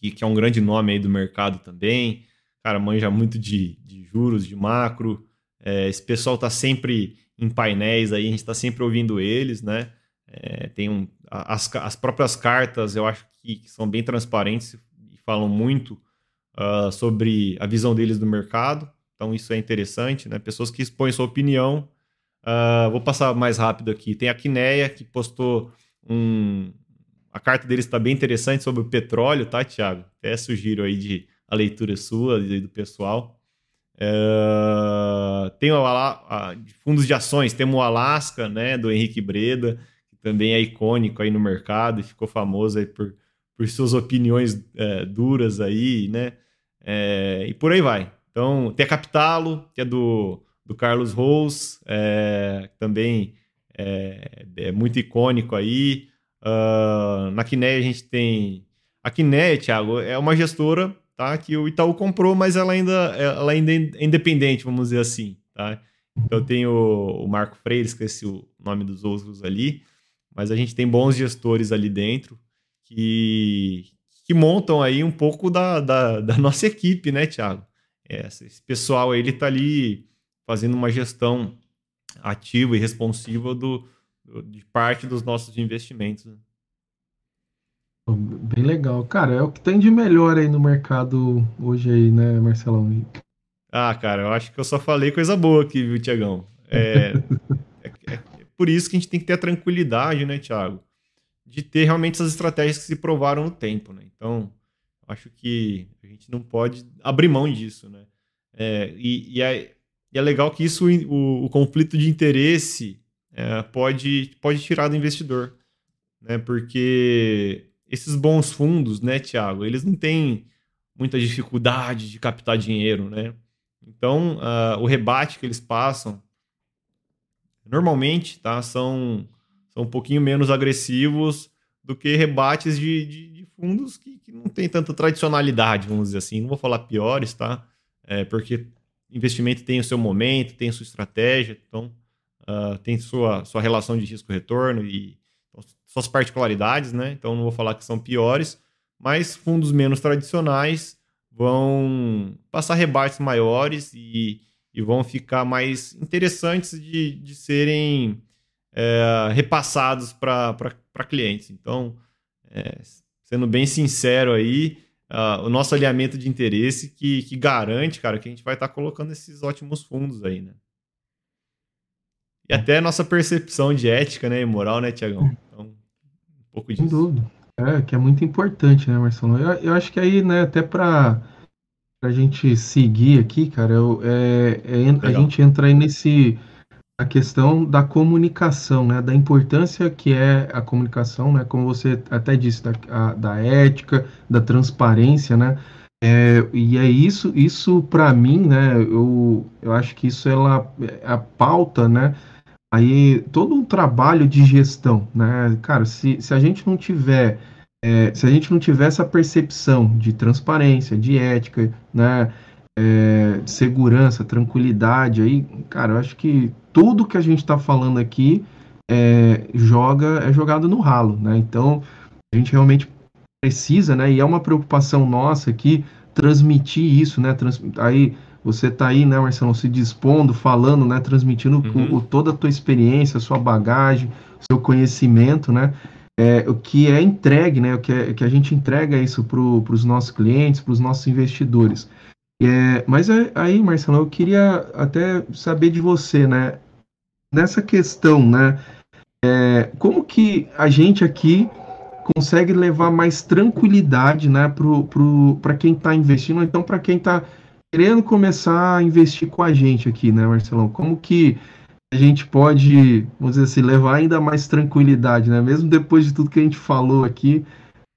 que, que é um grande nome aí do mercado também. Cara, manja muito de, de juros, de macro. É, esse pessoal tá sempre em painéis aí, a gente está sempre ouvindo eles, né? É, tem um, as, as próprias cartas, eu acho que, que são bem transparentes e falam muito uh, sobre a visão deles do mercado. Então isso é interessante, né? Pessoas que expõem sua opinião. Uh, vou passar mais rápido aqui. Tem a Quineia, que postou um... A carta deles está bem interessante sobre o petróleo, tá, Thiago? Até sugiro aí de a leitura sua e do pessoal. Uh, tem o, a, de fundos de ações, temos o Alaska, né, do Henrique Breda, que também é icônico aí no mercado e ficou famoso aí por, por suas opiniões é, duras aí, né? É, e por aí vai. Então, tem a Capitalo, que é do, do Carlos Rose, é, também é, é, muito icônico aí. Uh, na Quineia a gente tem. A Quineia, Thiago, é uma gestora tá? Que o Itaú comprou, mas ela ainda, ela ainda é independente, vamos dizer assim, tá? Então tem o, o Marco Freire, esqueci o nome dos outros ali, mas a gente tem bons gestores ali dentro que, que montam aí um pouco da, da, da nossa equipe, né, Thiago? É, esse pessoal aí, ele tá ali fazendo uma gestão ativa e responsiva do, do de parte dos nossos investimentos. Né? Bem legal. Cara, é o que tem de melhor aí no mercado hoje aí, né, Marcelão? Ah, cara, eu acho que eu só falei coisa boa aqui, viu, Tiagão? É, é, é, por isso que a gente tem que ter a tranquilidade, né, Thiago? De ter realmente essas estratégias que se provaram no tempo, né? Então, acho que a gente não pode abrir mão disso, né? É, e, e, é, e, é, legal que isso, o, o conflito de interesse é, pode, pode tirar do investidor, né? Porque esses bons fundos, né, Tiago, eles não têm muita dificuldade de captar dinheiro, né? Então, uh, o rebate que eles passam, normalmente, tá, são, são um pouquinho menos agressivos do que rebates de, de, de fundos que, que, não tem tanta tradicionalidade, vamos dizer assim. Não vou falar piores, tá? É, porque investimento tem o seu momento, tem a sua estratégia, então uh, tem sua, sua relação de risco-retorno e suas particularidades, né? Então não vou falar que são piores, mas fundos menos tradicionais vão passar rebates maiores e, e vão ficar mais interessantes de, de serem é, repassados para clientes. Então, é, sendo bem sincero aí, uh, o nosso alinhamento de interesse que, que garante, cara, que a gente vai estar tá colocando esses ótimos fundos aí, né? E até a nossa percepção de ética né, e moral, né, Tiagão? Então, pouco disso. Sem dúvida. É, que é muito importante, né, Marcelo? Eu, eu acho que aí, né, até para a gente seguir aqui, cara, eu, é, é, a gente entra aí nesse a questão da comunicação, né, da importância que é a comunicação, né, como você até disse, da, a, da ética, da transparência, né, é, e é isso, isso para mim, né, eu, eu acho que isso ela, é a pauta, né, aí todo um trabalho de gestão, né? Cara, se, se a gente não tiver é, se a gente não tiver essa percepção de transparência, de ética, né, é, segurança, tranquilidade, aí, cara, eu acho que tudo que a gente está falando aqui é, joga é jogado no ralo, né? Então a gente realmente precisa, né? E é uma preocupação nossa aqui transmitir isso, né? Trans, aí você está aí, né, Marcelo, se dispondo, falando, né, transmitindo uhum. o, toda a tua experiência, a sua bagagem, seu conhecimento, né, é, o que é entregue, né, o que, é, que a gente entrega isso para os nossos clientes, para os nossos investidores. É, mas é, aí, Marcelo, eu queria até saber de você, né, nessa questão, né, é, como que a gente aqui consegue levar mais tranquilidade, né, para quem está investindo, então para quem está querendo começar a investir com a gente aqui, né, Marcelão? Como que a gente pode, vamos dizer assim, levar ainda mais tranquilidade, né? Mesmo depois de tudo que a gente falou aqui,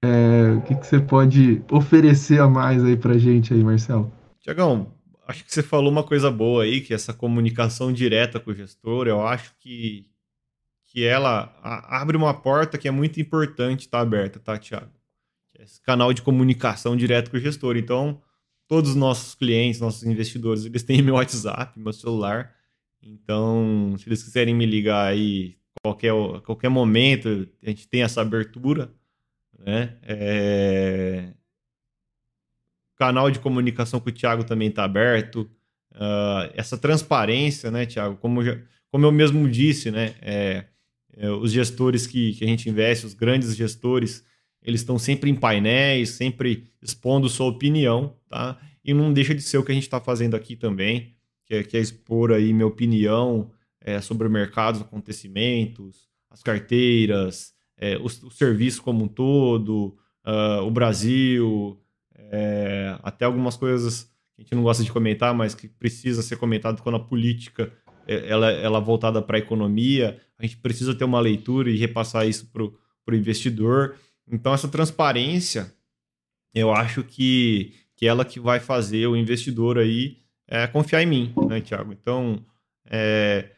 é, o que, que você pode oferecer a mais aí pra gente aí, Marcelo? Tiagão, acho que você falou uma coisa boa aí, que essa comunicação direta com o gestor, eu acho que, que ela abre uma porta que é muito importante estar tá aberta, tá, Tiago? Esse canal de comunicação direto com o gestor. Então, todos os nossos clientes, nossos investidores, eles têm meu WhatsApp, meu celular. Então, se eles quiserem me ligar aí qualquer, qualquer momento, a gente tem essa abertura, né? É... Canal de comunicação com o Thiago também está aberto. Uh, essa transparência, né, Thiago? Como, já, como eu mesmo disse, né? É, é, os gestores que, que a gente investe, os grandes gestores, eles estão sempre em painéis, sempre expondo sua opinião, tá? E não deixa de ser o que a gente está fazendo aqui também que é, que é expor aí minha opinião é, sobre o mercado, os acontecimentos, as carteiras, é, o, o, serviço como um todo, uh, o Brasil, é, até algumas coisas que a gente não gosta de comentar, mas que precisa ser comentado quando a política é, ela, ela voltada para a economia, a gente precisa ter uma leitura e repassar isso para o investidor. Então, essa transparência, eu acho que, que ela que vai fazer o investidor aí é, confiar em mim, né, Tiago? Então, é,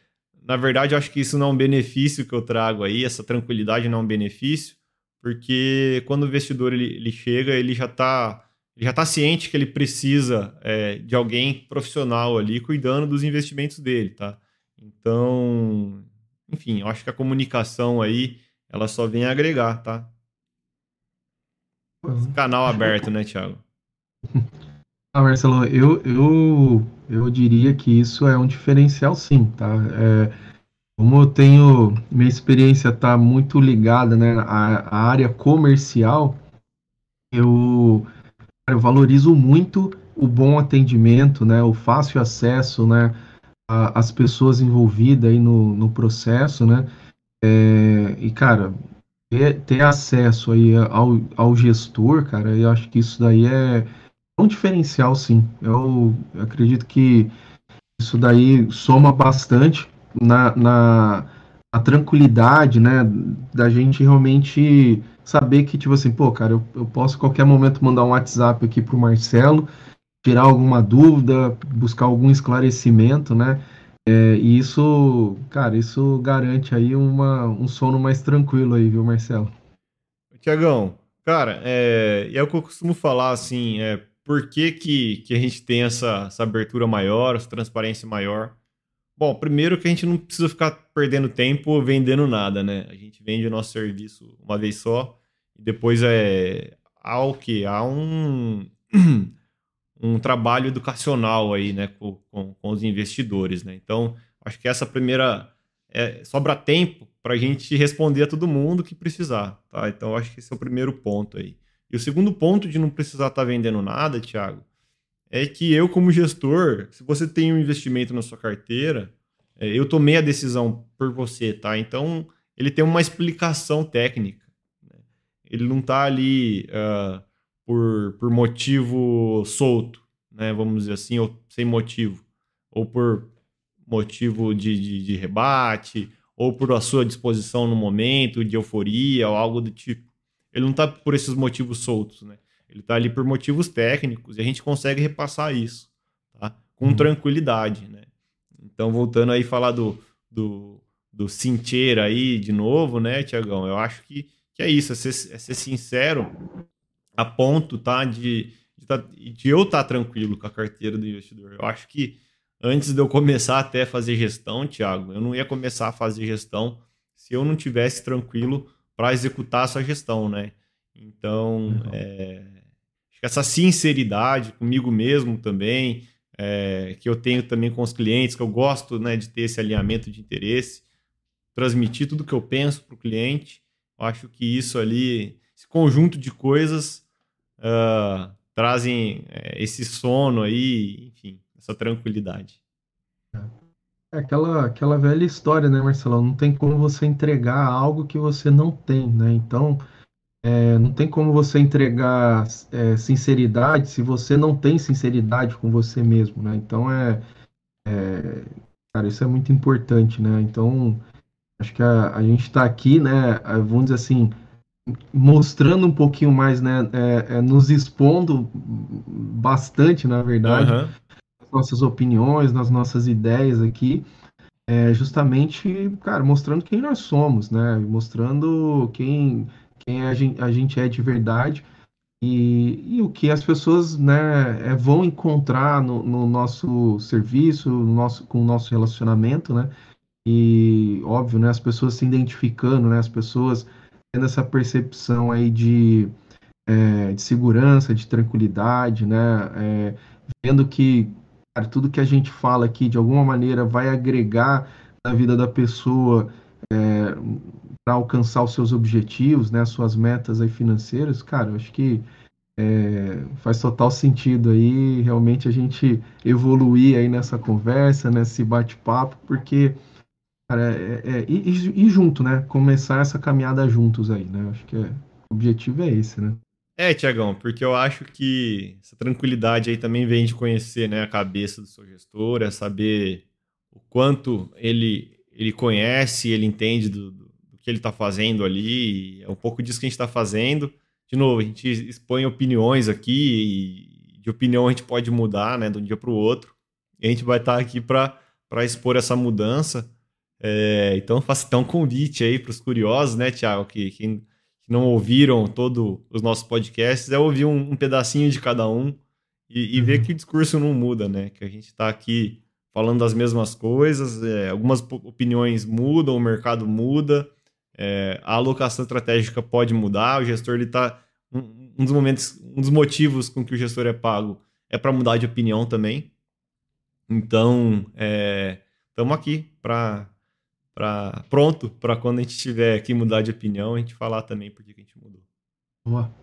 na verdade, eu acho que isso não é um benefício que eu trago aí, essa tranquilidade não é um benefício, porque quando o investidor ele, ele chega, ele já está já tá ciente que ele precisa é, de alguém profissional ali cuidando dos investimentos dele, tá? Então, enfim, eu acho que a comunicação aí, ela só vem agregar, tá? Esse canal aberto, né, Thiago? Ah, Marcelo, eu, eu, eu diria que isso é um diferencial sim, tá? É, como eu tenho, minha experiência está muito ligada, né, à, à, área comercial, eu, eu valorizo muito o bom atendimento, né, o fácil acesso, né, às pessoas envolvidas aí no, no processo, né, é, e, cara, ter, ter acesso aí ao, ao gestor, cara, eu acho que isso daí é um diferencial, sim. Eu, acredito que isso daí soma bastante na, na, na, tranquilidade, né, da gente realmente saber que, tipo assim, pô, cara, eu, eu posso qualquer momento mandar um WhatsApp aqui pro Marcelo, tirar alguma dúvida, buscar algum esclarecimento, né, é, e isso, cara, isso garante aí uma, um sono mais tranquilo aí, viu, Marcelo? Tiagão, cara, é, é o que eu costumo falar, assim, é, por que, que, que a gente tem essa, essa abertura maior, essa transparência maior? Bom, primeiro que a gente não precisa ficar perdendo tempo vendendo nada, né? A gente vende o nosso serviço uma vez só e depois é há o que? Há um, um trabalho educacional aí, né, com, com, com, os investidores, né? Então, acho que essa primeira é, sobra tempo para a gente responder a todo mundo que precisar, tá? Então, acho que esse é o primeiro ponto aí. E o segundo ponto de não precisar estar tá vendendo nada, Thiago, é que eu, como gestor, se você tem um investimento na sua carteira, é, eu tomei a decisão por você, tá? Então, ele tem uma explicação técnica. Ele não está ali uh, por, por motivo solto, né? Vamos dizer assim, ou sem motivo. Ou por motivo de, de, de rebate, ou por a sua disposição no momento, de euforia, ou algo do tipo ele não está por esses motivos soltos, né? Ele está ali por motivos técnicos e a gente consegue repassar isso, tá? Com uhum. tranquilidade, né? Então, voltando aí falar do, do, do aí de novo, né, Tiagão? Eu acho que, que é isso, é ser, é ser sincero a ponto, tá? De, de, tá, de eu estar tá tranquilo com a carteira do investidor. Eu acho que antes de eu começar até a fazer gestão, Tiago, eu não ia começar a fazer gestão se eu não tivesse tranquilo para executar essa gestão, né? Então, é, essa sinceridade comigo mesmo também, é, que eu tenho também com os clientes, que eu gosto né, de ter esse alinhamento de interesse, transmitir tudo que eu penso para o cliente. Eu acho que isso ali, esse conjunto de coisas uh, trazem é, esse sono aí, enfim, essa tranquilidade. É aquela, aquela velha história, né, Marcelo? Não tem como você entregar algo que você não tem, né? Então, é, não tem como você entregar é, sinceridade se você não tem sinceridade com você mesmo, né? Então, é, é Cara, isso é muito importante, né? Então, acho que a, a gente está aqui, né? Vamos dizer assim, mostrando um pouquinho mais, né? É, é, nos expondo bastante, na verdade, uhum. nossas opiniões, nas nossas ideias aqui. É justamente, cara, mostrando quem nós somos, né? Mostrando quem, quem a, gente, a gente é de verdade e, e o que as pessoas né, é, vão encontrar no, no nosso serviço, no nosso, com o nosso relacionamento, né? E, óbvio, né, as pessoas se identificando, né? As pessoas tendo essa percepção aí de, é, de segurança, de tranquilidade, né? É, vendo que cara, tudo que a gente fala aqui, de alguma maneira, vai agregar na vida da pessoa é, para alcançar os seus objetivos, né, as suas metas aí financeiras, cara, eu acho que é, faz total sentido aí realmente a gente evoluir aí nessa conversa, nesse bate-papo, porque cara, é, é, e, e, junto, né? Começar essa caminhada juntos aí, né? Acho que é, o objetivo é esse, né? É, Tiagão, porque eu acho que essa tranquilidade aí também vem de conhecer né, a cabeça do seu gestor, é saber o quanto ele, ele conhece, ele entende do, do que ele está fazendo ali, é um pouco disso que a gente está fazendo. De novo, a gente expõe opiniões aqui, e de opinião a gente pode mudar né, de um dia para o outro, e a gente vai estar tá aqui para expor essa mudança. É, então, faça então um convite aí para os curiosos, né, Tiago, que, que, não ouviram todos os nossos podcasts, é ouvir um, um pedacinho de cada um e, e, ver uhum. que o discurso não muda, né? Que a gente está aqui falando das mesmas coisas, é, algumas opiniões mudam, o mercado muda, é, a alocação estratégica pode mudar, o gestor está um, um, dos momentos, um dos motivos com que o gestor é pago é para mudar de opinião também. Então, estamos é, aqui para para pronto para quando a gente tiver que mudar de opinião, a gente falar também por que a gente mudou. Boa.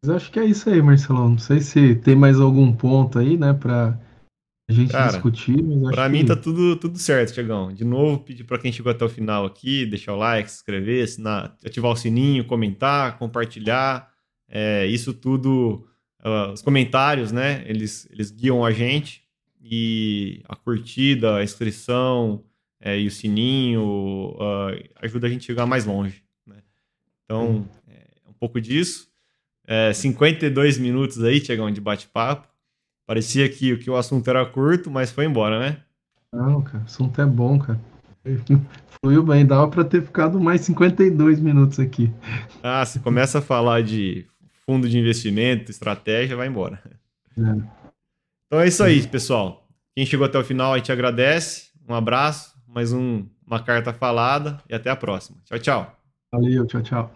Mas acho que é isso aí, Marcelão. Não sei se tem mais algum ponto aí, né, para a gente Cara, discutir. Para mim tá tudo, tudo certo, Tiagão. De novo, pedir para quem chegou até o final aqui, deixar o like, se inscrever, assinar, ativar o sininho, comentar, compartilhar. É, isso tudo, uh, os comentários, né? Eles, eles guiam a gente e a curtida, a inscrição é, e o sininho uh, ajuda a gente a chegar mais longe. Né? Então, é um pouco disso. É, 52 minutos aí, Tiagão, de bate-papo. Parecia que, que o assunto era curto, mas foi embora, né? Não, cara, o assunto é bom, cara. Fluiu bem, dava para ter ficado mais 52 minutos aqui. Ah, se começa a falar de fundo de investimento, estratégia, vai embora. É. Então é isso aí, pessoal. Quem chegou até o final, a gente agradece. Um abraço, mais um, uma carta falada e até a próxima. Tchau, tchau. Valeu, tchau, tchau.